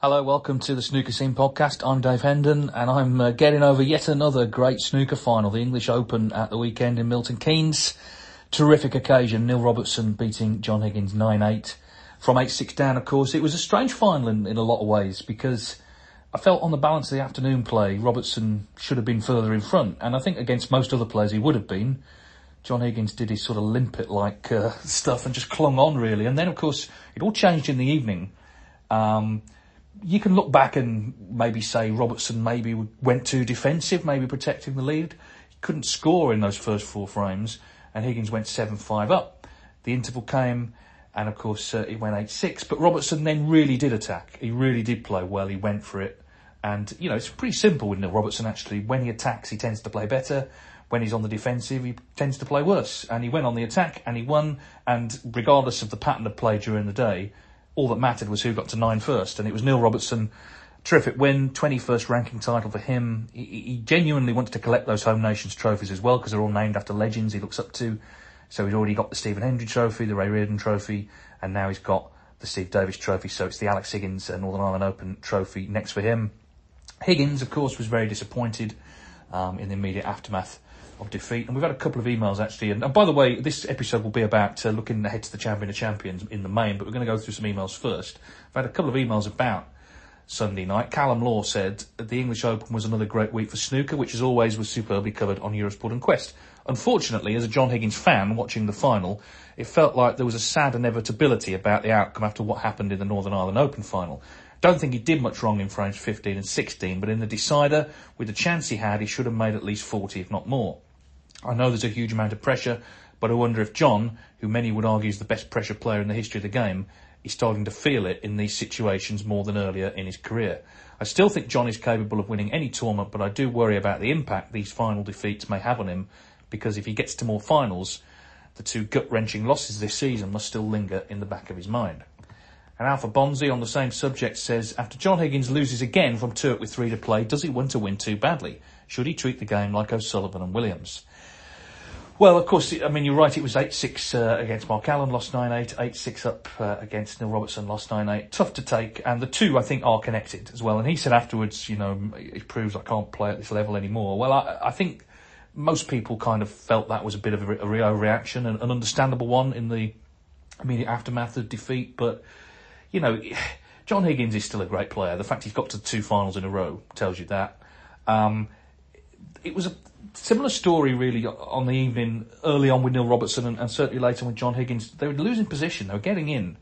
Hello, welcome to the Snooker Scene podcast. I'm Dave Hendon, and I'm uh, getting over yet another great snooker final, the English Open at the weekend in Milton Keynes. Terrific occasion. Neil Robertson beating John Higgins 9-8 from 8-6 down, of course. It was a strange final in, in a lot of ways because I felt on the balance of the afternoon play, Robertson should have been further in front, and I think against most other players he would have been. John Higgins did his sort of limpet-like uh, stuff and just clung on really, and then of course it all changed in the evening. Um, you can look back and maybe say Robertson maybe went too defensive, maybe protecting the lead. He couldn't score in those first four frames, and Higgins went 7 5 up. The interval came, and of course uh, it went 8 6. But Robertson then really did attack. He really did play well. He went for it. And, you know, it's pretty simple with Neil Robertson actually. When he attacks, he tends to play better. When he's on the defensive, he tends to play worse. And he went on the attack and he won. And regardless of the pattern of play during the day, all that mattered was who got to nine first, and it was Neil Robertson. Terrific win, 21st ranking title for him. He, he genuinely wanted to collect those Home Nations trophies as well because they're all named after legends he looks up to. So he's already got the Stephen Hendry Trophy, the Ray Reardon Trophy, and now he's got the Steve Davis Trophy. So it's the Alex Higgins Northern Ireland Open Trophy next for him. Higgins, of course, was very disappointed um, in the immediate aftermath of defeat. And we've had a couple of emails actually. And, and by the way, this episode will be about uh, looking ahead to the Champion of Champions in the main, but we're going to go through some emails first. I've had a couple of emails about Sunday night. Callum Law said the English Open was another great week for snooker, which as always was superbly covered on Eurosport and Quest. Unfortunately, as a John Higgins fan watching the final, it felt like there was a sad inevitability about the outcome after what happened in the Northern Ireland Open final. Don't think he did much wrong in frames 15 and 16, but in the decider, with the chance he had, he should have made at least 40, if not more. I know there's a huge amount of pressure, but I wonder if John, who many would argue is the best pressure player in the history of the game, is starting to feel it in these situations more than earlier in his career. I still think John is capable of winning any tournament, but I do worry about the impact these final defeats may have on him, because if he gets to more finals, the two gut-wrenching losses this season must still linger in the back of his mind. And Alpha Bonzi on the same subject says, after John Higgins loses again from two with three to play, does he want to win too badly? Should he treat the game like O'Sullivan and Williams? Well, of course, I mean, you're right, it was 8-6 uh, against Mark Allen, lost 9-8, 8-6 up uh, against Neil Robertson, lost 9-8. Tough to take, and the two, I think, are connected as well. And he said afterwards, you know, it proves I can't play at this level anymore. Well, I, I think most people kind of felt that was a bit of a, a reaction, an, an understandable one in the immediate aftermath of defeat, but, you know, John Higgins is still a great player. The fact he's got to two finals in a row tells you that. Um, it was a similar story really on the evening early on with Neil Robertson and, and, certainly later with John Higgins. They were losing position, they were getting in,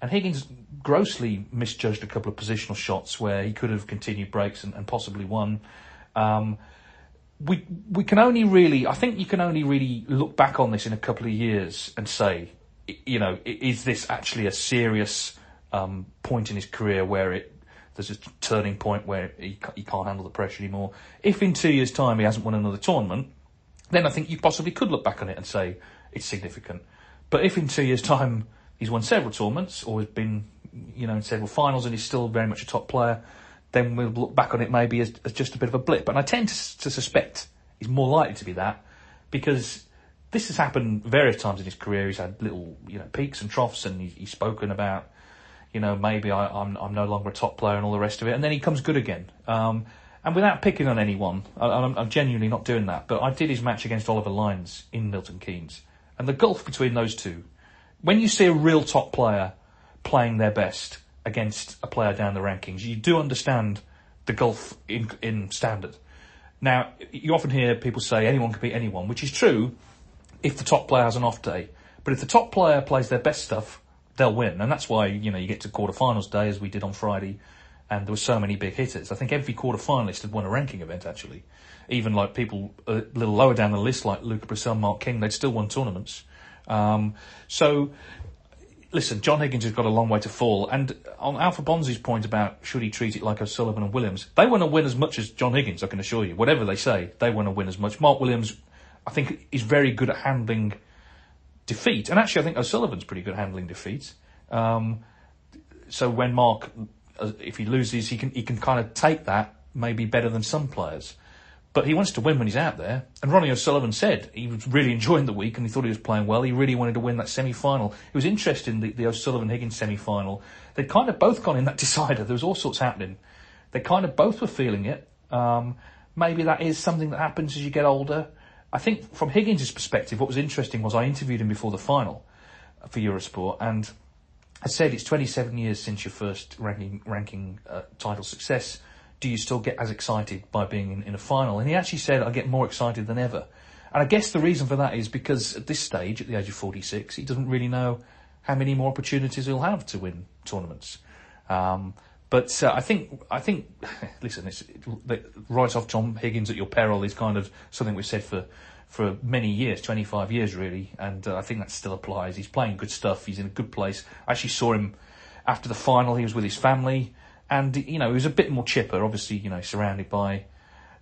and Higgins grossly misjudged a couple of positional shots where he could have continued breaks and, and possibly won. Um, we we can only really, I think you can only really look back on this in a couple of years and say, you know, is this actually a serious um, point in his career where it there's a turning point where he, he can't handle the pressure anymore. If in two years' time he hasn't won another tournament, then I think you possibly could look back on it and say it's significant. But if in two years' time he's won several tournaments or has been, you know, in several finals and he's still very much a top player, then we'll look back on it maybe as, as just a bit of a blip. And I tend to, to suspect he's more likely to be that because this has happened various times in his career. He's had little, you know, peaks and troughs, and he, he's spoken about, you know, maybe I, am I'm, I'm no longer a top player and all the rest of it, and then he comes good again. Um, and without picking on anyone, I, I'm, I'm genuinely not doing that. But I did his match against Oliver Lines in Milton Keynes, and the gulf between those two. When you see a real top player playing their best against a player down the rankings, you do understand the gulf in in standard. Now, you often hear people say anyone can beat anyone, which is true if the top player has an off day. But if the top player plays their best stuff, they'll win. And that's why, you know, you get to quarterfinals day as we did on Friday and there were so many big hitters. I think every quarterfinalist had won a ranking event actually. Even like people a little lower down the list like Luca Brecel, Mark King, they'd still won tournaments. Um, so listen, John Higgins has got a long way to fall. And on Alpha Bonzi's point about should he treat it like O'Sullivan and Williams, they want to win as much as John Higgins, I can assure you. Whatever they say, they want to win as much. Mark Williams, I think, is very good at handling defeat. And actually, I think O'Sullivan's pretty good handling defeat. Um, so when Mark, uh, if he loses, he can he can kind of take that maybe better than some players. But he wants to win when he's out there. And Ronnie O'Sullivan said he was really enjoying the week and he thought he was playing well. He really wanted to win that semi final. It was interesting, the, the O'Sullivan Higgins semi final. They'd kind of both gone in that decider. There was all sorts happening. They kind of both were feeling it. Um, maybe that is something that happens as you get older. I think from Higgins' perspective, what was interesting was I interviewed him before the final for Eurosport and I said it's 27 years since your first ranking, ranking uh, title success do you still get as excited by being in, in a final? And he actually said, I get more excited than ever. And I guess the reason for that is because at this stage, at the age of 46, he doesn't really know how many more opportunities he'll have to win tournaments. Um, but uh, I think, I think, listen, it's, it, right off John Higgins at your peril is kind of something we've said for, for many years, 25 years really, and uh, I think that still applies. He's playing good stuff, he's in a good place. I actually saw him after the final, he was with his family and you know he was a bit more chipper. Obviously, you know, surrounded by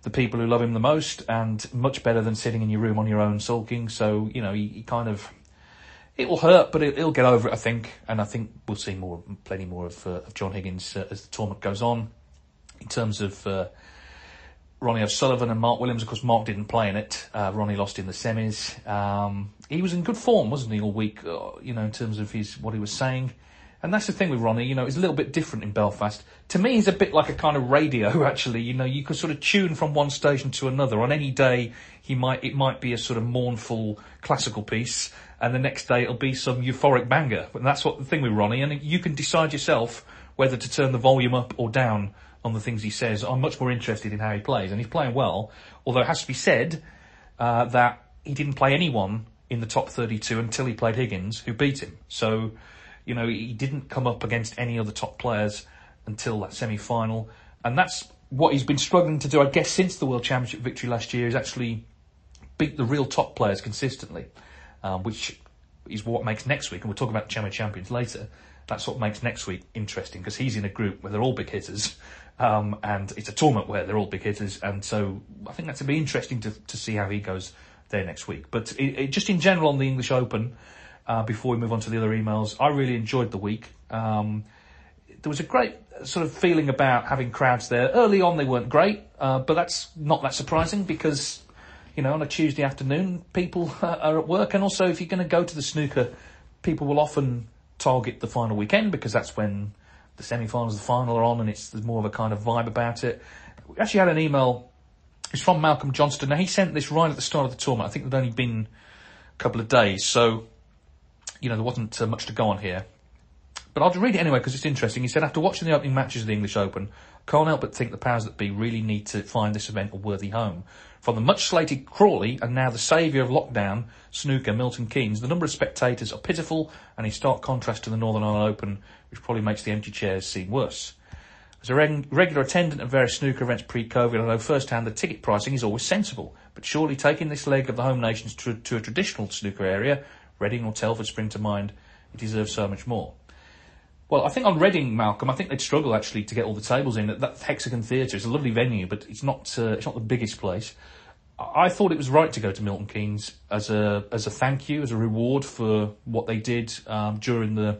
the people who love him the most, and much better than sitting in your room on your own sulking. So you know, he, he kind of it will hurt, but it, will get over it, I think. And I think we'll see more, plenty more of, uh, of John Higgins uh, as the tournament goes on. In terms of uh, Ronnie O'Sullivan and Mark Williams, of course, Mark didn't play in it. Uh, Ronnie lost in the semis. Um, he was in good form, wasn't he, all week? Uh, you know, in terms of his what he was saying. And that's the thing with Ronnie, you know, he's a little bit different in Belfast. To me, he's a bit like a kind of radio, actually. You know, you can sort of tune from one station to another. On any day, he might, it might be a sort of mournful classical piece, and the next day it'll be some euphoric banger. And that's what the thing with Ronnie, and you can decide yourself whether to turn the volume up or down on the things he says. I'm much more interested in how he plays, and he's playing well, although it has to be said, uh, that he didn't play anyone in the top 32 until he played Higgins, who beat him. So, you know, he didn't come up against any other top players until that semi-final, and that's what he's been struggling to do, I guess, since the World Championship victory last year, is actually beat the real top players consistently, um, which is what makes next week, and we'll talk about Champion Champions later. That's what makes next week interesting because he's in a group where they're all big hitters, um, and it's a tournament where they're all big hitters, and so I think that's going to be interesting to, to see how he goes there next week. But it, it, just in general on the English Open, uh, before we move on to the other emails. I really enjoyed the week. Um, there was a great sort of feeling about having crowds there. Early on, they weren't great, uh, but that's not that surprising because, you know, on a Tuesday afternoon, people are at work, and also if you're going to go to the snooker, people will often target the final weekend because that's when the semi-finals, the final are on, and it's there's more of a kind of vibe about it. We actually had an email. It's from Malcolm Johnston. Now he sent this right at the start of the tournament. I think had only been a couple of days, so you know, there wasn't uh, much to go on here. But I'll read it anyway because it's interesting. He said, after watching the opening matches of the English Open, can't help but think the powers that be really need to find this event a worthy home. From the much slated Crawley and now the saviour of lockdown, snooker, Milton Keynes, the number of spectators are pitiful and in stark contrast to the Northern Ireland Open, which probably makes the empty chairs seem worse. As a reg- regular attendant of various snooker events pre-COVID, I know firsthand the ticket pricing is always sensible, but surely taking this leg of the home nations to, to a traditional snooker area Reading or Telford spring to mind. It deserves so much more. Well, I think on Reading, Malcolm, I think they'd struggle actually to get all the tables in. That, that Hexagon Theatre is a lovely venue, but it's not uh, it's not the biggest place. I thought it was right to go to Milton Keynes as a as a thank you, as a reward for what they did um, during the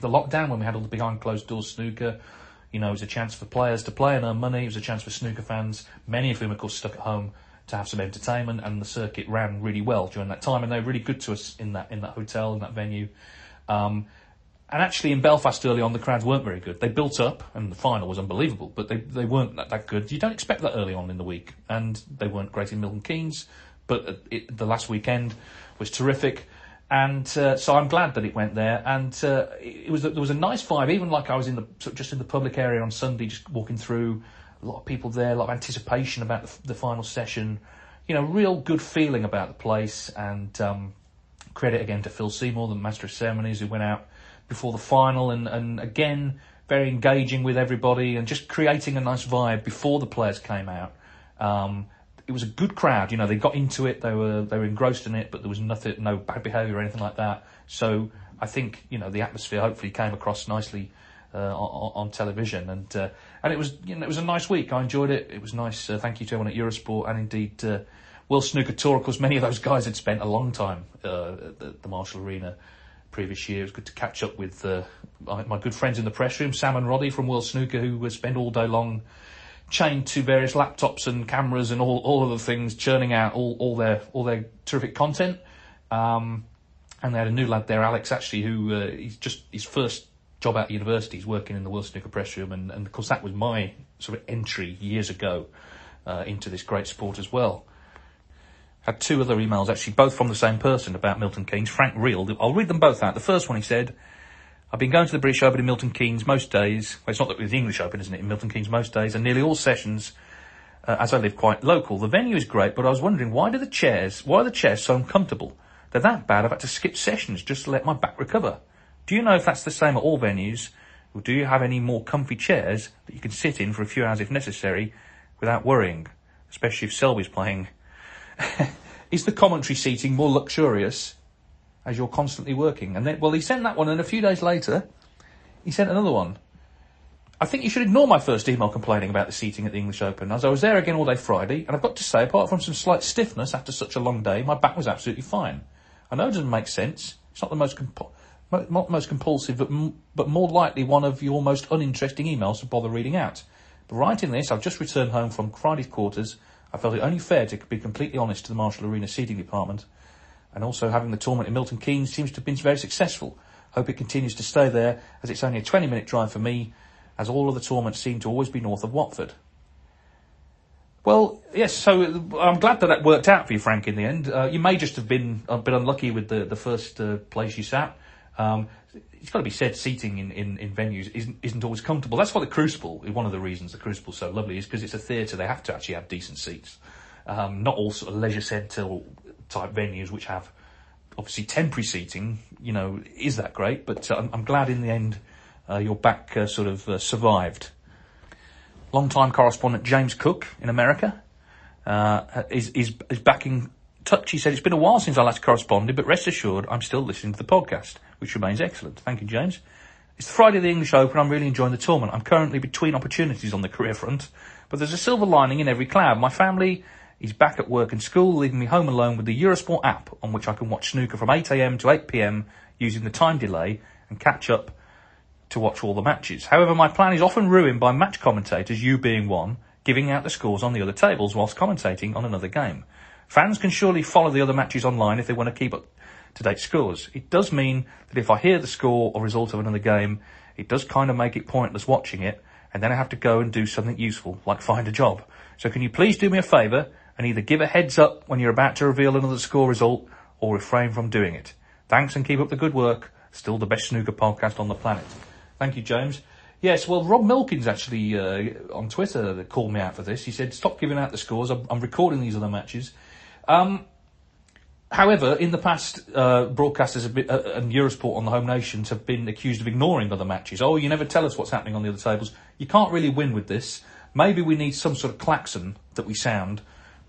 the lockdown when we had all the behind closed doors snooker. You know, it was a chance for players to play and earn money. It was a chance for snooker fans, many of whom, of course, stuck at home to have some entertainment. And the circuit ran really well during that time, and they were really good to us in that in that hotel in that venue. Um, and actually, in Belfast early on, the crowds weren't very good. They built up, and the final was unbelievable, but they, they weren't that, that good. You don't expect that early on in the week, and they weren't great in Milton Keynes. But it, the last weekend was terrific, and uh, so I'm glad that it went there. And uh, it was there was a nice vibe, even like I was in the just in the public area on Sunday, just walking through. A lot of people there, a lot of anticipation about the, the final session. You know, real good feeling about the place, and um, credit again to Phil Seymour, the master of ceremonies, who went out before the final, and, and again, very engaging with everybody and just creating a nice vibe before the players came out. Um, it was a good crowd, you know, they got into it, they were, they were engrossed in it, but there was nothing, no bad behaviour or anything like that. So I think, you know, the atmosphere hopefully came across nicely, uh, on, on, television, and uh, and it was you know it was a nice week. I enjoyed it. It was nice. Uh, thank you to everyone at Eurosport and indeed uh, World Snooker Tour. Of course, many of those guys had spent a long time uh, at the, the Marshall Arena previous year. It was good to catch up with uh, my, good friends in the press room, Sam and Roddy from World Snooker, who spend all day long chained to various laptops and cameras and all, all of the things, churning out all, all their all their terrific content. Um, and they had a new lad there, Alex, actually, who uh, he's just his first job out of university. He's working in the World Snooker press room, and, and of course that was my sort of entry years ago uh, into this great sport as well had two other emails, actually, both from the same person about Milton Keynes. Frank Reel. I'll read them both out. The first one he said, I've been going to the British Open in Milton Keynes most days. Well, it's not that with the English Open, isn't it? In Milton Keynes most days, and nearly all sessions, uh, as I live quite local. The venue is great, but I was wondering why do the chairs, why are the chairs so uncomfortable? They're that bad. I've had to skip sessions just to let my back recover. Do you know if that's the same at all venues, or do you have any more comfy chairs that you can sit in for a few hours if necessary, without worrying, especially if Selby's playing? is the commentary seating more luxurious as you're constantly working? And then, well, he sent that one, and a few days later, he sent another one. I think you should ignore my first email complaining about the seating at the English Open, as I was there again all day Friday, and I've got to say, apart from some slight stiffness after such a long day, my back was absolutely fine. I know it doesn't make sense. It's not the most comp- not most compulsive, but m- but more likely one of your most uninteresting emails to bother reading out. But writing this, I've just returned home from Friday's quarters I felt it only fair to be completely honest to the Marshall Arena seating department, and also having the tournament in Milton Keynes seems to have been very successful. Hope it continues to stay there, as it's only a 20 minute drive for me, as all of the tournaments seem to always be north of Watford. Well, yes, so I'm glad that that worked out for you, Frank, in the end. Uh, you may just have been a bit unlucky with the, the first uh, place you sat. Um, it's got to be said, seating in, in, in venues isn't, isn't always comfortable. That's why the Crucible, one of the reasons the Crucible's so lovely, is because it's a theatre. They have to actually have decent seats. Um, not all sort of leisure centre type venues which have obviously temporary seating, you know, is that great. But uh, I'm, I'm, glad in the end uh, your back uh, sort of uh, survived. Long-time correspondent James Cook in America uh, is, is, is back in touch. He said, It's been a while since I last corresponded, but rest assured I'm still listening to the podcast which remains excellent. Thank you, James. It's the Friday of the English Open. I'm really enjoying the tournament. I'm currently between opportunities on the career front, but there's a silver lining in every cloud. My family is back at work and school, leaving me home alone with the Eurosport app on which I can watch snooker from 8am to 8pm using the time delay and catch up to watch all the matches. However, my plan is often ruined by match commentators, you being one, giving out the scores on the other tables whilst commentating on another game. Fans can surely follow the other matches online if they want to keep up to date scores. It does mean that if I hear the score or result of another game, it does kind of make it pointless watching it, and then I have to go and do something useful, like find a job. So can you please do me a favour and either give a heads up when you're about to reveal another score result or refrain from doing it? Thanks and keep up the good work. Still the best snooker podcast on the planet. Thank you, James. Yes, well, Rob Milkins actually uh, on Twitter called me out for this. He said, "Stop giving out the scores. I'm, I'm recording these other matches." Um, However, in the past, uh, broadcasters been, uh, and Eurosport on the home nations have been accused of ignoring other matches. Oh, you never tell us what's happening on the other tables. You can't really win with this. Maybe we need some sort of klaxon that we sound,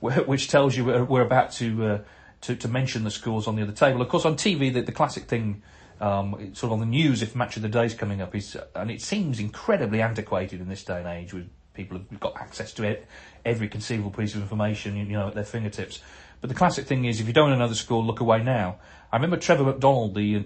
which tells you we're, about to, uh, to, to mention the scores on the other table. Of course, on TV, the, the classic thing, um, sort of on the news, if match of the day is coming up, is and it seems incredibly antiquated in this day and age with people who've got access to it, every conceivable piece of information, you know, at their fingertips. But the classic thing is, if you don't know the score, look away now. I remember Trevor McDonald, the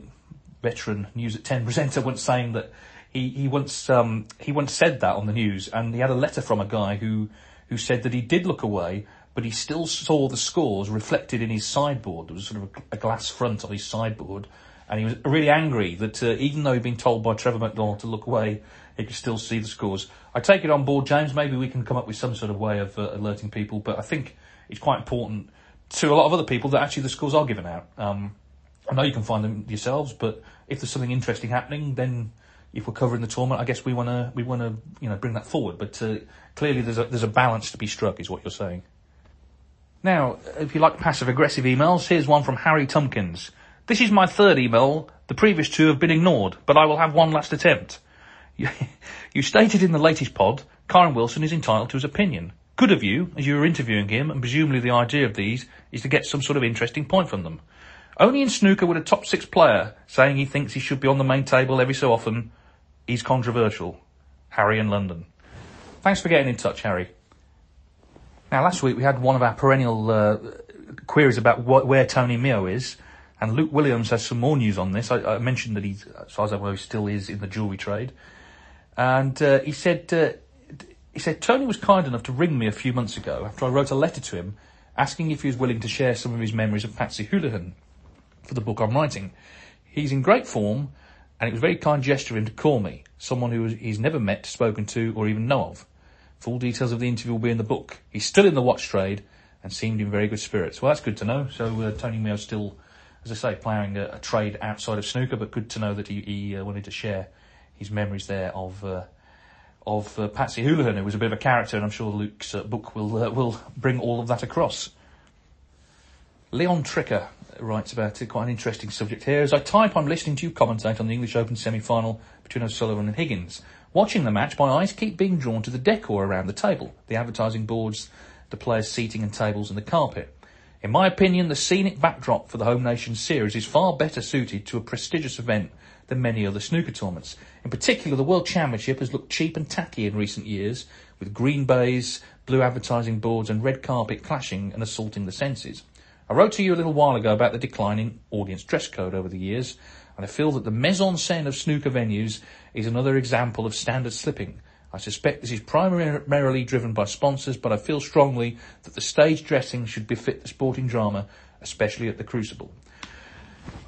veteran News at 10 presenter, once saying that he he once um, he once said that on the news, and he had a letter from a guy who who said that he did look away, but he still saw the scores reflected in his sideboard. There was sort of a glass front on his sideboard, and he was really angry that uh, even though he'd been told by Trevor McDonald to look away, he could still see the scores. I take it on board, James. Maybe we can come up with some sort of way of uh, alerting people, but I think it's quite important to a lot of other people that actually the scores are given out. Um, I know you can find them yourselves, but if there's something interesting happening, then if we're covering the tournament, I guess we want to we want to you know bring that forward. But uh, clearly, there's a there's a balance to be struck, is what you're saying. Now, if you like passive aggressive emails, here's one from Harry Tumpkins. This is my third email. The previous two have been ignored, but I will have one last attempt. You, stated in the latest pod, Kyren Wilson is entitled to his opinion. Good of you, as you were interviewing him, and presumably the idea of these is to get some sort of interesting point from them. Only in snooker would a top six player saying he thinks he should be on the main table every so often is controversial. Harry in London. Thanks for getting in touch, Harry. Now, last week we had one of our perennial uh, queries about what, where Tony Meo is, and Luke Williams has some more news on this. I, I mentioned that he, as far as I know, he still is in the jewellery trade, and uh, he said uh, he said Tony was kind enough to ring me a few months ago after I wrote a letter to him asking if he was willing to share some of his memories of Patsy Houlihan for the book I'm writing. He's in great form, and it was a very kind gesture of him to call me, someone who he's never met, spoken to, or even know of. Full details of the interview will be in the book. He's still in the watch trade and seemed in very good spirits. Well, that's good to know. So uh, Tony Meo's still, as I say, ploughing a, a, trade outside of snooker, but good to know that he, he uh, wanted to share his memories there of uh, of uh, Patsy Houlihan, who was a bit of a character, and I'm sure Luke's uh, book will uh, will bring all of that across. Leon Tricker writes about it, quite an interesting subject here. As I type, I'm listening to you commentate on the English Open semi-final between O'Sullivan and Higgins. Watching the match, my eyes keep being drawn to the decor around the table, the advertising boards, the players' seating and tables, and the carpet. In my opinion, the scenic backdrop for the Home Nations series is far better suited to a prestigious event than many other snooker tournaments. In particular, the World Championship has looked cheap and tacky in recent years, with green bays, blue advertising boards, and red carpet clashing and assaulting the senses. I wrote to you a little while ago about the declining audience dress code over the years, and I feel that the mise en scène of snooker venues is another example of standard slipping. I suspect this is primarily driven by sponsors, but I feel strongly that the stage dressing should befit the sporting drama, especially at the Crucible.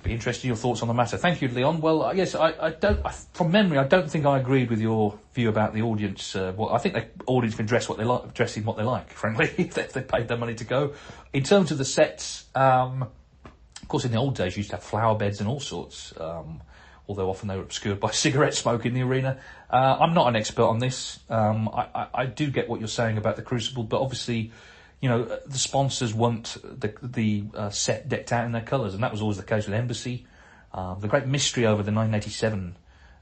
Be interested in your thoughts on the matter. Thank you, Leon. Well, yes, I, I don't. I, from memory, I don't think I agreed with your view about the audience. Uh, well, I think the audience can dress what they like, dress in what they like. Frankly, if they paid their money to go. In terms of the sets, um, of course, in the old days, you used to have flower beds and all sorts. Um, although often they were obscured by cigarette smoke in the arena. Uh, I'm not an expert on this. Um, I, I, I, do get what you're saying about the Crucible, but obviously you know, the sponsors want the the uh, set decked out in their colours, and that was always the case with Embassy. Um, the great mystery over the 1987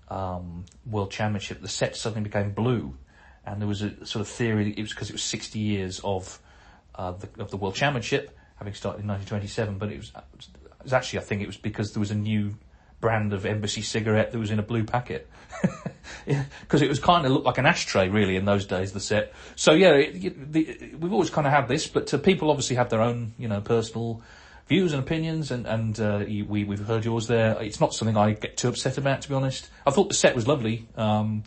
um, World Championship, the set suddenly became blue, and there was a sort of theory that it was because it was 60 years of uh, the, of the World Championship having started in 1927, but it was, it was actually I think it was because there was a new brand of Embassy cigarette that was in a blue packet. Because it was kind of looked like an ashtray, really, in those days, the set. So, yeah, it, the, we've always kind of had this, but uh, people obviously have their own, you know, personal views and opinions, and, and uh, we, we've heard yours there. It's not something I get too upset about, to be honest. I thought the set was lovely um,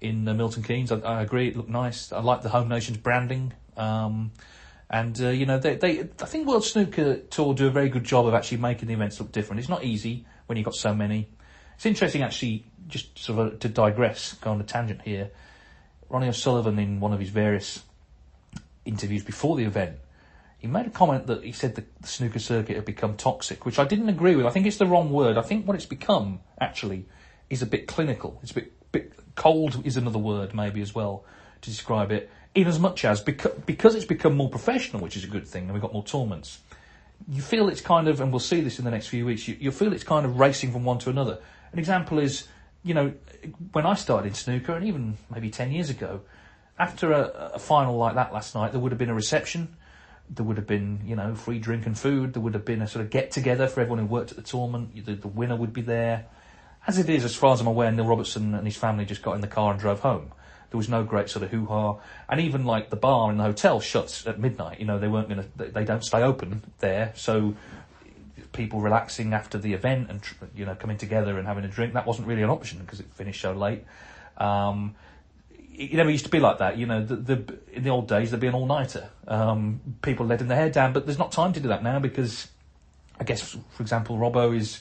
in uh, Milton Keynes. I, I, agree, it looked nice. I like the Home Nations branding. Um, and, uh, you know, they, they, I think World Snooker Tour do a very good job of actually making the events look different. It's not easy when you've got so many. It's interesting, actually, just sort of to digress, go on a tangent here. Ronnie O'Sullivan, in one of his various interviews before the event, he made a comment that he said the, the snooker circuit had become toxic, which I didn't agree with. I think it's the wrong word. I think what it's become, actually, is a bit clinical. It's a bit, bit cold, is another word, maybe, as well, to describe it. In as much as, because, because it's become more professional, which is a good thing, and we've got more tournaments, you feel it's kind of, and we'll see this in the next few weeks, you, you feel it's kind of racing from one to another. An example is, you know, when I started in snooker, and even maybe 10 years ago, after a, a, final like that last night, there would have been a reception. There would have been, you know, free drink and food. There would have been a sort of get together for everyone who worked at the tournament. The, the winner would be there. As it is, as far as I'm aware, Neil Robertson and his family just got in the car and drove home. There was no great sort of hoo ha. And even like the bar in the hotel shuts at midnight. You know, they weren't going to, they don't stay open there. So people relaxing after the event and you know coming together and having a drink. That wasn't really an option because it finished so late. Um, it never used to be like that. You know, the, the in the old days there'd be an all nighter. Um, people letting their hair down, but there's not time to do that now because I guess, for example, Robbo is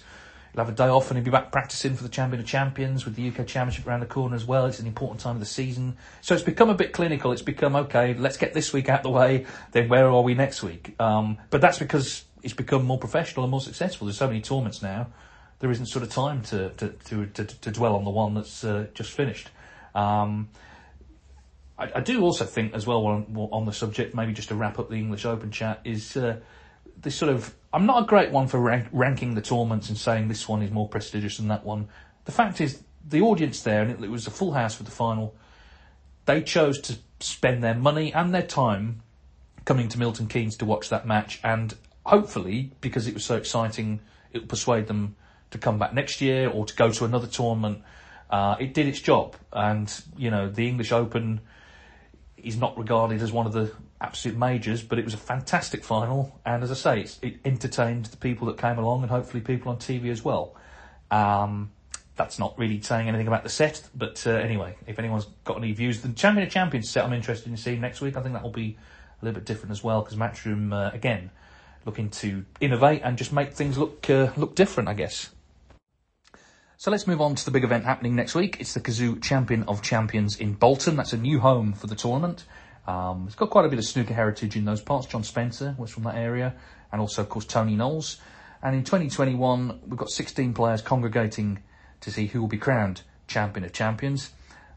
he'll have a day off and he'll be back practicing for the Champion of Champions with the UK Championship around the corner as well. It's an important time of the season, so it's become a bit clinical. It's become okay. Let's get this week out the way. Then where are we next week? Um, but that's because it's become more professional and more successful. There's so many tournaments now. There isn't sort of time to to to, to, to dwell on the one that's uh, just finished. Um, I, I, do also think, as well, on, on, the subject, maybe just to wrap up the English Open chat, is uh, this sort of. I'm not a great one for rank, ranking the tournaments and saying this one is more prestigious than that one. The fact is, the audience there, and it, it was a full house for the final, they chose to spend their money and their time coming to Milton Keynes to watch that match, and hopefully, because it was so exciting, it'll persuade them to come back next year or to go to another tournament. Uh, it did its job, and you know the English Open is not regarded as one of the absolute majors, but it was a fantastic final, and as I say, it entertained the people that came along, and hopefully people on TV as well. Um, that's not really saying anything about the set, but uh, anyway, if anyone's got any views, the Champion of Champions set I'm interested in seeing next week. I think that will be a little bit different as well because Matchroom uh, again looking to innovate and just make things look uh, look different, I guess. So let's move on to the big event happening next week. It's the Cazoo Champion of Champions in Bolton. That's a new home for the tournament. Um, it's got quite a bit of snooker heritage in those parts. John Spencer was from that area, and also, of course, Tony Knowles. And in 2021, we've got 16 players congregating to see who will be crowned Champion of Champions.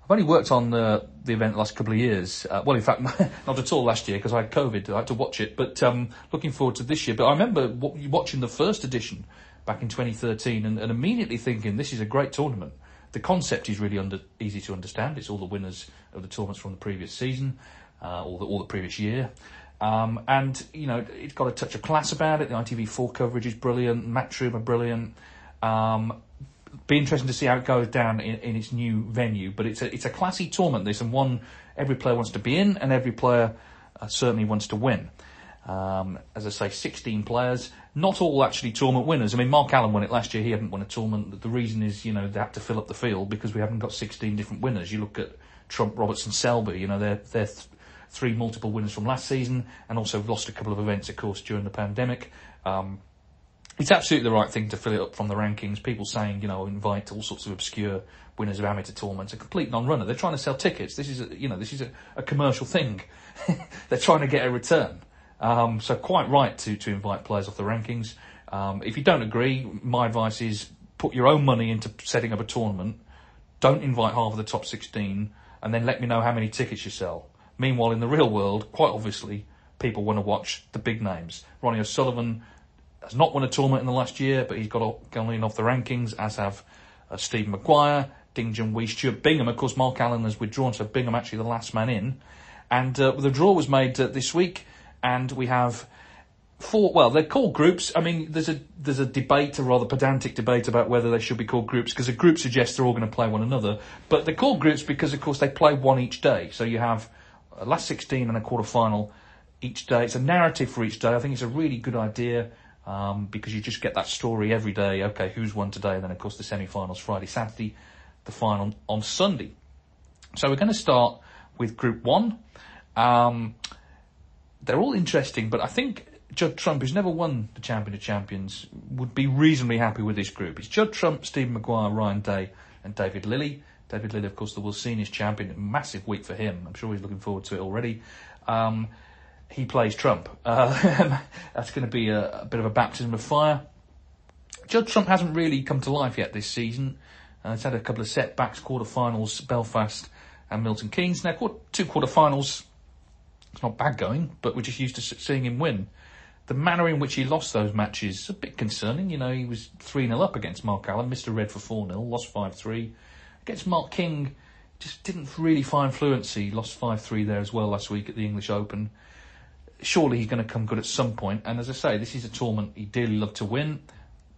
I've only worked on the, the event the last couple of years. Uh, well, in fact, not at all last year because I had COVID. I had to watch it, but um, looking forward to this year. But I remember w- watching the first edition back in 2013 and, and, immediately thinking this is a great tournament. The concept is really under, easy to understand. It's all the winners of the tournaments from the previous season, uh, or, the, or the previous year. Um, and, you know, it's got a touch of class about it. The ITV4 coverage is brilliant. Matchroom are brilliant. Um, be interesting to see how it goes down in, in, its new venue. But it's a, it's a classy tournament, this, and one every player wants to be in, and every player uh, certainly wants to win. Um, as I say, 16 players, not all actually tournament winners. I mean, Mark Allen won it last year. He hadn't won a tournament. The reason is, you know, they had to fill up the field because we haven't got 16 different winners. You look at Trump, Robertson, Selby. You know, they're they're th- three multiple winners from last season, and also lost a couple of events, of course, during the pandemic. Um, it's absolutely the right thing to fill it up from the rankings. People saying, you know, invite all sorts of obscure winners of amateur tournaments, a complete non-runner. They're trying to sell tickets. This is, a, you know, this is a, a commercial thing. They're trying to get a return. Um, so quite right to, to invite players off the rankings. Um, if you don't agree, my advice is put your own money into setting up a tournament. Don't invite half of the top 16 and then let me know how many tickets you sell. Meanwhile, in the real world, quite obviously, people want to watch the big names. Ronnie O'Sullivan has not won a tournament in the last year, but he's got gone in off the rankings, as have uh, Steve Maguire, Ding Junhui, Stuart Bingham. Of course, Mark Allen has withdrawn, so Bingham actually the last man in. And uh, the draw was made uh, this week and we have four. Well, they're called groups. I mean, there's a there's a debate, a rather pedantic debate about whether they should be called groups because a group suggests they're all going to play one another. But they're called groups because, of course, they play one each day. So you have last 16 and a quarter final each day. It's a narrative for each day. I think it's a really good idea. Um, because you just get that story every day. Okay, who's won today? And then, of course, the semi-finals Friday, Saturday, the final on Sunday. So we're going to start with Group One. Um, they're all interesting, but I think Judd Trump, who's never won the Champion of Champions, would be reasonably happy with this group. It's Judd Trump, Stephen Maguire, Ryan Day, and David Lilley. David Lilley, of course, the World Seniors champion. Massive week for him. I'm sure he's looking forward to it already. Um, he plays Trump. Uh, that's going to be a, a, bit of a baptism of fire. Judd Trump hasn't really come to life yet this season. Uh, he's had a couple of setbacks, quarterfinals, Belfast and Milton Keynes. Now, two quarterfinals it's not bad going, but we're just used to seeing him win. The manner in which he lost those matches is a bit concerning. You know, he was 3 0 up against Mark Allen, a red for 4 0, lost 5 3. Against Mark King, just didn't really find fluency, lost 5 3 there as well last week at the English Open. Surely he's going to come good at some point. and as I say, this is a tournament he dearly loved to win.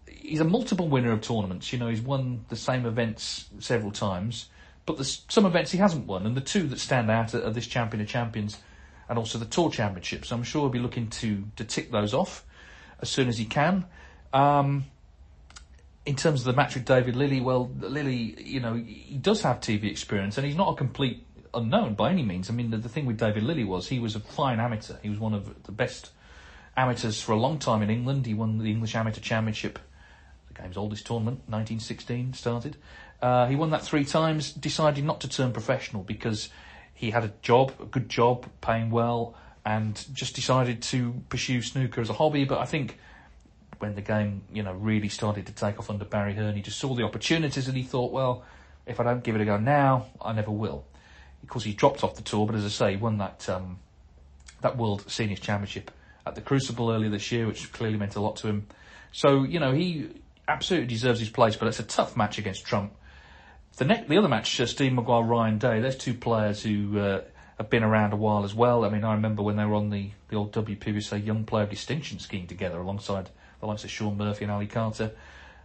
He's a multiple winner of tournaments. You know, he's won the same events several times, but there's some events he hasn't won, and the two that stand out are this Champion of Champions and also the Tour Championship. So I'm sure he'll be looking to, to tick those off as soon as he can. Um, in terms of the match with David Lilley, well, Lilley, you know, he does have TV experience, and he's not a complete unknown by any means. I mean, the, the thing with David Lilley was he was a fine amateur. He was one of the best amateurs for a long time in England. He won the English Amateur Championship, the game's oldest tournament, 1916 started. Uh, he won that three times, decided not to turn professional because he had a job, a good job, paying well, and just decided to pursue snooker as a hobby. But I think when the game, you know, really started to take off under Barry Hearn, he just saw the opportunities and he thought, well, if I don't give it a go now, I never will. Of course, he dropped off the tour, but as I say, he won that um, that World Seniors Championship at the Crucible earlier this year, which clearly meant a lot to him. So, you know, he absolutely deserves his place, but it's a tough match against Trump. The, ne- the other match, uh, Steve Maguire, Ryan Day, there's two players who uh, have been around a while as well. I mean, I remember when they were on the, the old WPBSA Young Player Distinction scheme together alongside the likes of Shaun Murphy and Ali Carter.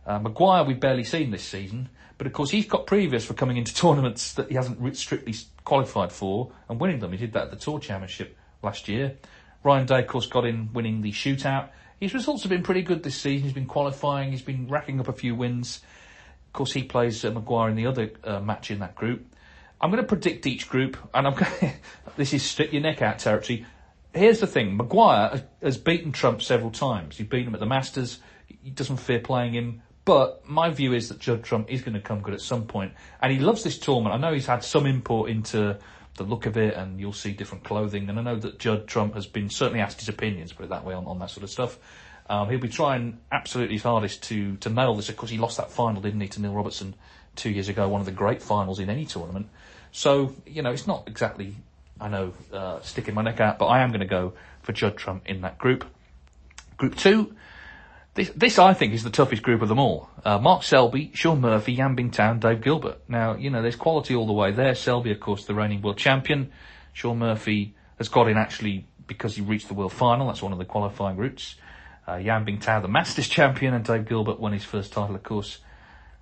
Uh, Maguire, we've barely seen this season, but of course he's got previous for coming into tournaments that he hasn't strictly qualified for and winning them. He did that at the Tour Championship last year. Ryan Day, of course, got in winning the shootout. His results have been pretty good this season. He's been qualifying. He's been racking up a few wins. Of course, he plays uh, Maguire in the other uh, match in that group. I'm going to predict each group, and I'm going this is stick your neck out territory. Here's the thing: Maguire has beaten Trump several times. He beat him at the Masters. He doesn't fear playing him. But my view is that Judd Trump is going to come good at some point, and he loves this tournament. I know he's had some import into the look of it, and you'll see different clothing. And I know that Judd Trump has been certainly asked his opinions, put it that way, on, on that sort of stuff. Um, he'll be trying absolutely his hardest to to nail this. Of course, he lost that final, didn't he, to Neil Robertson two years ago, one of the great finals in any tournament. So you know, it's not exactly I know uh, sticking my neck out, but I am going to go for Judd Trump in that group. Group two. This, this, I think, is the toughest group of them all. Uh, Mark Selby, Shaun Murphy, Yan Bingtao, Dave Gilbert. Now, you know, there's quality all the way there. Selby, of course, the reigning world champion. Shaun Murphy has got in actually because he reached the world final. That's one of the qualifying routes. Uh, Yan Bingtao, the Masters champion, and Dave Gilbert won his first title, of course,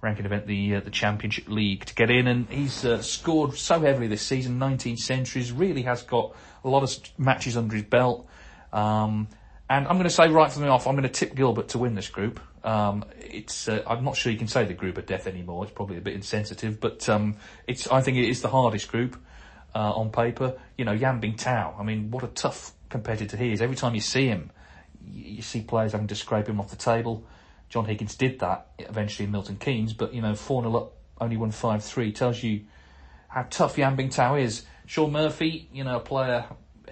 ranking event, the uh, the Championship League, to get in. And he's uh, scored so heavily this season, 19 centuries, really has got a lot of matches under his belt. Um, and I'm going to say right from the off, I'm going to tip Gilbert to win this group. Um, it's uh, I'm not sure you can say the group of death anymore. It's probably a bit insensitive, but um, it's I think it is the hardest group uh, on paper. You know, Yan Bingtao. I mean, what a tough competitor he is. Every time you see him, you, you see players having to scrape him off the table. John Higgins did that eventually in Milton Keynes, but you know, four 0 up, only won five three tells you how tough Yan Bingtao is. Shaun Murphy, you know, a player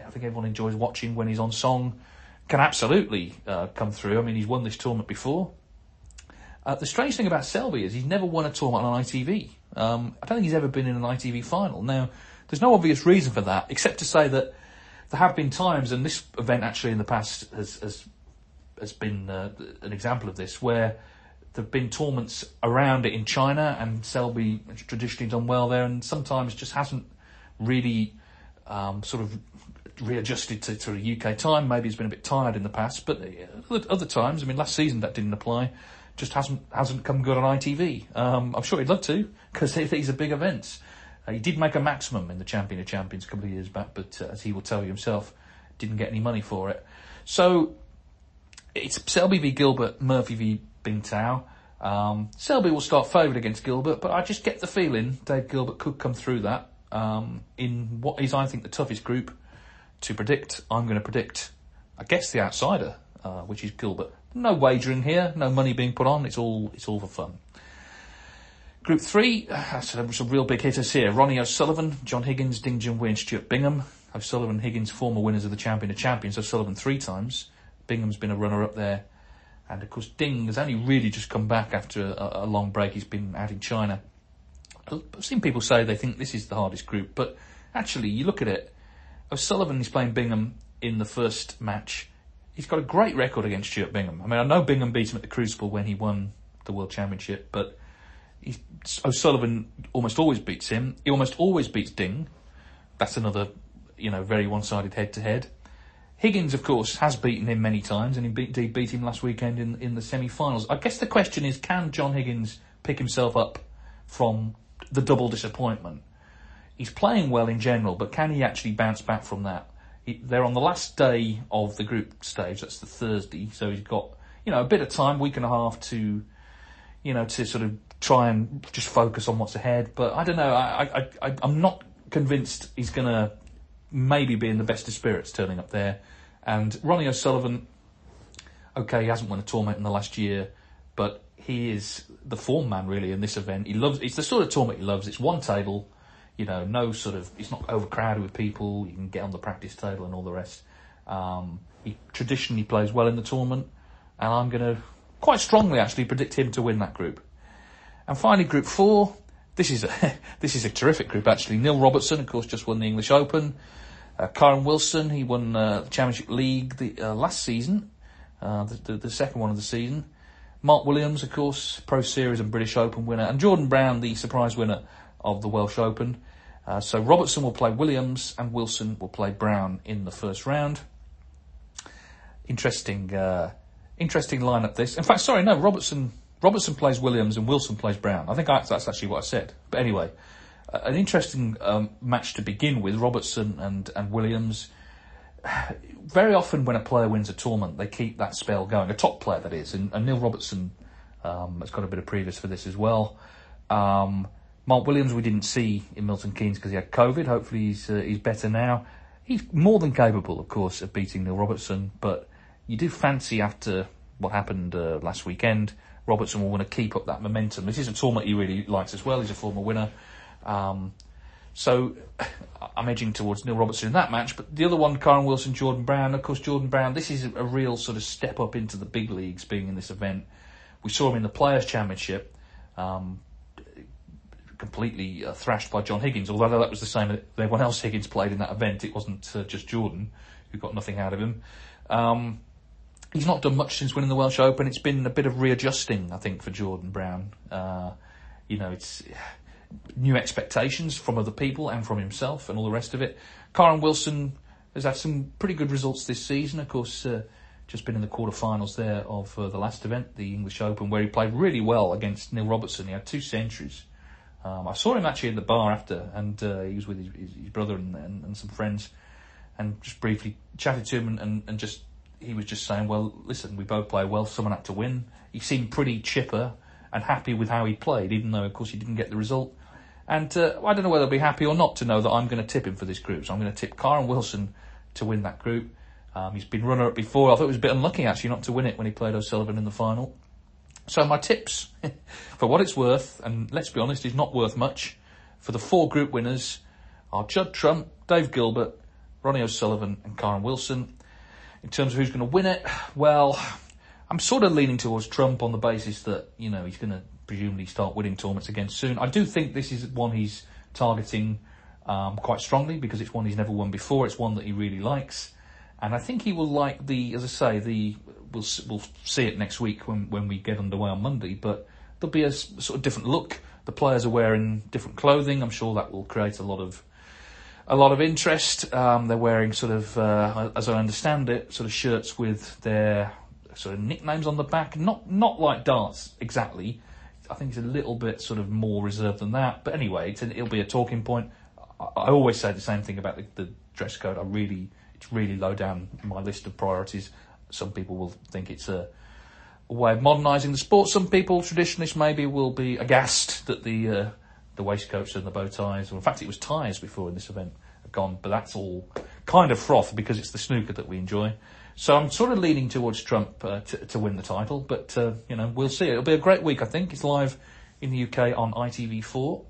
I think everyone enjoys watching when he's on song can absolutely uh, come through. I mean, he's won this tournament before. Uh, the strange thing about Selby is he's never won a tournament on ITV. Um, I don't think he's ever been in an ITV final. Now, there's no obvious reason for that, except to say that there have been times, and this event actually in the past has has, has been uh, an example of this, where there've been tournaments around it in China, and Selby traditionally done well there, and sometimes just hasn't really um, sort of readjusted to, to a UK time. Maybe he's been a bit tired in the past, but other times, I mean, last season that didn't apply. Just hasn't hasn't come good on ITV. Um, I'm sure he'd love to because these are big events. Uh, he did make a maximum in the Champion of Champions a couple of years back, but uh, as he will tell you himself, didn't get any money for it. So it's Selby v Gilbert, Murphy v Bingtao. Um, Selby will start favoured against Gilbert, but I just get the feeling Dave Gilbert could come through that um, in what is, I think, the toughest group to predict, I'm going to predict, I guess, the outsider, uh, which is Gilbert. No wagering here, no money being put on. It's all it's all for fun. Group three, uh, some, some real big hitters here. Ronnie O'Sullivan, John Higgins, Ding Junhui, and Stuart Bingham. O'Sullivan, Higgins, former winners of the Champion of Champions. O'Sullivan three times. Bingham's been a runner-up there. And of course, Ding has only really just come back after a, a long break. He's been out in China. I've seen people say they think this is the hardest group, but actually, you look at it, O'Sullivan is playing Bingham in the first match. He's got a great record against Stuart Bingham. I mean, I know Bingham beat him at the Crucible when he won the World Championship, but O'Sullivan almost always beats him. He almost always beats Ding. That's another, you know, very one-sided head-to-head. Higgins, of course, has beaten him many times, and he beat, he beat him last weekend in in the semi-finals. I guess the question is, can John Higgins pick himself up from the double disappointment? he's playing well in general, but can he actually bounce back from that? He, they're on the last day of the group stage. That's the Thursday, so he's got you know, a bit of time, week and a half to, you know, to sort of try and just focus on what's ahead. But I don't know. I, I, I I'm not convinced he's going to maybe be in the best of spirits turning up there. And Ronnie O'Sullivan, okay, he hasn't won a tournament in the last year, but he is the form man really in this event. He loves. It's the sort of tournament he loves. It's one table, you know, no sort of. It's not overcrowded with people. You can get on the practice table and all the rest. Um, he traditionally plays well in the tournament, and I'm going to quite strongly actually predict him to win that group. And finally, Group Four. This is a this is a terrific group actually. Neil Robertson, of course, just won the English Open. Uh, Kyren Wilson, he won uh, the Championship League the uh, last season, uh, the, the, the second one of the season. Mark Williams, of course, Pro Series and British Open winner, and Jordan Brown, the surprise winner of the Welsh Open. So Robertson will play Williams and Wilson will play Brown in the first round. Interesting, interesting lineup. This, in fact, sorry, no, Robertson Robertson plays Williams and Wilson plays Brown. I think that's actually what I said. But anyway, an interesting um, match to begin with. Robertson and and Williams. Very often, when a player wins a tournament, they keep that spell going. A top player, that is. And, and Neil Robertson um, has got a bit of previous for this as well. Um, Mark Williams, we didn't see in Milton Keynes because he had COVID. Hopefully, he's uh, he's better now. He's more than capable, of course, of beating Neil Robertson. But you do fancy after what happened uh, last weekend Robertson will want to keep up that momentum. This is a tournament he really likes as well. He's a former winner. Um, so I'm edging towards Neil Robertson in that match. But the other one, Kyren Wilson, Jordan Brown. Of course, Jordan Brown, this is a real sort of step up into the big leagues being in this event. We saw him in the Players' Championship. Um, completely uh, thrashed by John Higgins, although that was the same as everyone else Higgins played in that event. It wasn't uh, just Jordan who got nothing out of him. Um, he's not done much since winning the Welsh Open. It's been a bit of readjusting, I think, for Jordan Brown. Uh, you know, it's new expectations from other people and from himself and all the rest of it. Kyren Wilson has had some pretty good results this season. Of course, uh, just been in the quarterfinals there of uh, the last event, the English Open, where he played really well against Neil Robertson. He had two centuries. Um, I saw him actually in the bar after, and uh, he was with his, his brother and, and, and, some friends, and just briefly chatted to him and, and, and just he was just saying, well, listen, we both play well. Someone had to win. He seemed pretty chipper and happy with how he played, even though, of course, he didn't get the result. And uh, I don't know whether I'll be happy or not to know that I'm going to tip him for this group. So I'm going to tip Kyren Wilson to win that group. Um, he's been runner-up before. I thought it was a bit unlucky, actually, not to win it when he played O'Sullivan in the final. So my tips, for what it's worth, and let's be honest, is not worth much, for the four group winners are Judd Trump, Dave Gilbert, Ronnie O'Sullivan and Kyren Wilson. In terms of who's going to win it, well, I'm sort of leaning towards Trump on the basis that, you know, he's going to presumably start winning tournaments again soon. I do think this is one he's targeting um, quite strongly because it's one he's never won before. It's one that he really likes. And I think he will like the, as I say, the we'll we'll see it next week when when we get underway on Monday. But there'll be a sort of different look. The players are wearing different clothing. I'm sure that will create a lot of a lot of interest. Um, they're wearing sort of, uh, as I understand it, sort of shirts with their sort of nicknames on the back. Not not like darts exactly. I think it's a little bit sort of more reserved than that. But anyway, an, it'll be a talking point. I, I, always say the same thing about the, the dress code. I really, it's really low down my list of priorities. Some people will think it's a, a way of modernising the sport. Some people, traditionalists maybe, will be aghast that the uh, the waistcoats and the bow ties. Well, in fact, it was ties before in this event have gone, but that's all kind of froth because it's the snooker that we enjoy. So I'm sort of leaning towards Trump uh, to, to, win the title, but uh, you know we'll see. It'll be a great week, I think. It's live in the UK on ITV4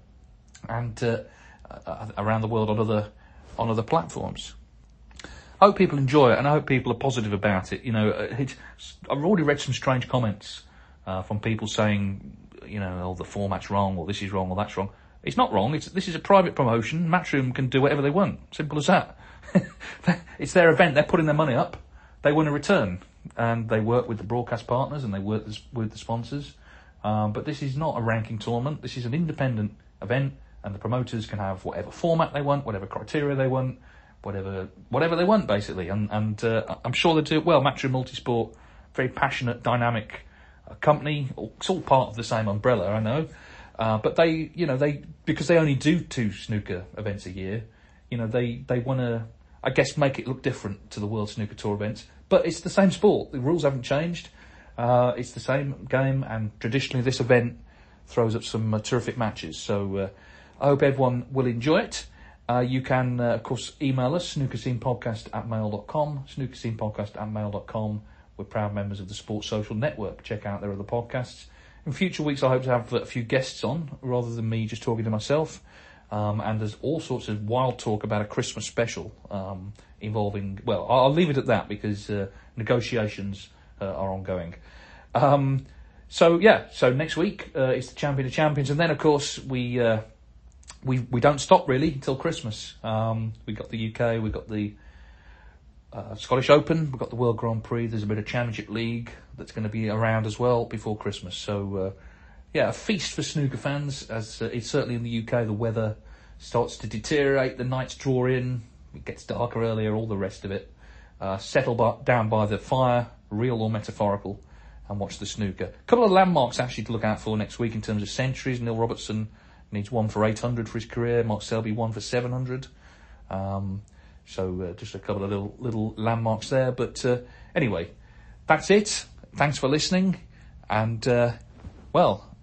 and uh, uh, around the world on other on other platforms. I hope people enjoy it, and I hope people are positive about it. You know, uh, I've already read some strange comments uh, from people saying you know, oh, the format's wrong, or this is wrong, or that's wrong. It's not wrong. It's, this is a private promotion. Matchroom can do whatever they want. Simple as that. it's their event. They're putting their money up. They want a return, and they work with the broadcast partners and they work with the sponsors. Um, but this is not a ranking tournament. This is an independent event, and the promoters can have whatever format they want, whatever criteria they want, whatever whatever they want, basically. And and uh, I'm sure they do it well. Matchroom Multisport, very passionate, dynamic a company. It's all part of the same umbrella, I know. Uh, but they, you know, they because they only do two snooker events a year. You know, they they want to, I guess, make it look different to the World Snooker Tour events. But it's the same sport. The rules haven't changed. Uh, it's the same game, and traditionally this event throws up some uh, terrific matches. So uh, I hope everyone will enjoy it. Uh, you can, uh, of course, email us, snookerscenepodcast at mail.com, snookerscenepodcast at mail.com. We're proud members of the Sports Social Network. Check out their other podcasts. In future weeks, I hope to have a few guests on, rather than me just talking to myself. Um, and there's all sorts of wild talk about a Christmas special um, involving, well, I'll leave it at that because uh, negotiations uh, are ongoing. Um, so, yeah, so next week uh, is the Champion of Champions. And then, of course, we uh, we we don't stop really until Christmas. Um, we got the UK, we got the uh, Scottish Open, we've got the World Grand Prix. There's a bit of Championship League that's going to be around as well before Christmas. So uh, yeah, a feast for snooker fans. As uh, it's certainly in the UK, the weather starts to deteriorate. The nights draw in. It gets darker earlier. All the rest of it. Uh, settle by, down by the fire, real or metaphorical, and watch the snooker. A couple of landmarks actually to look out for next week in terms of centuries. Neil Robertson needs one for 800 for his career. Mark Selby one for 700. Um, so uh, just a couple of little little landmarks there. But uh, anyway, that's it. Thanks for listening. And uh, well,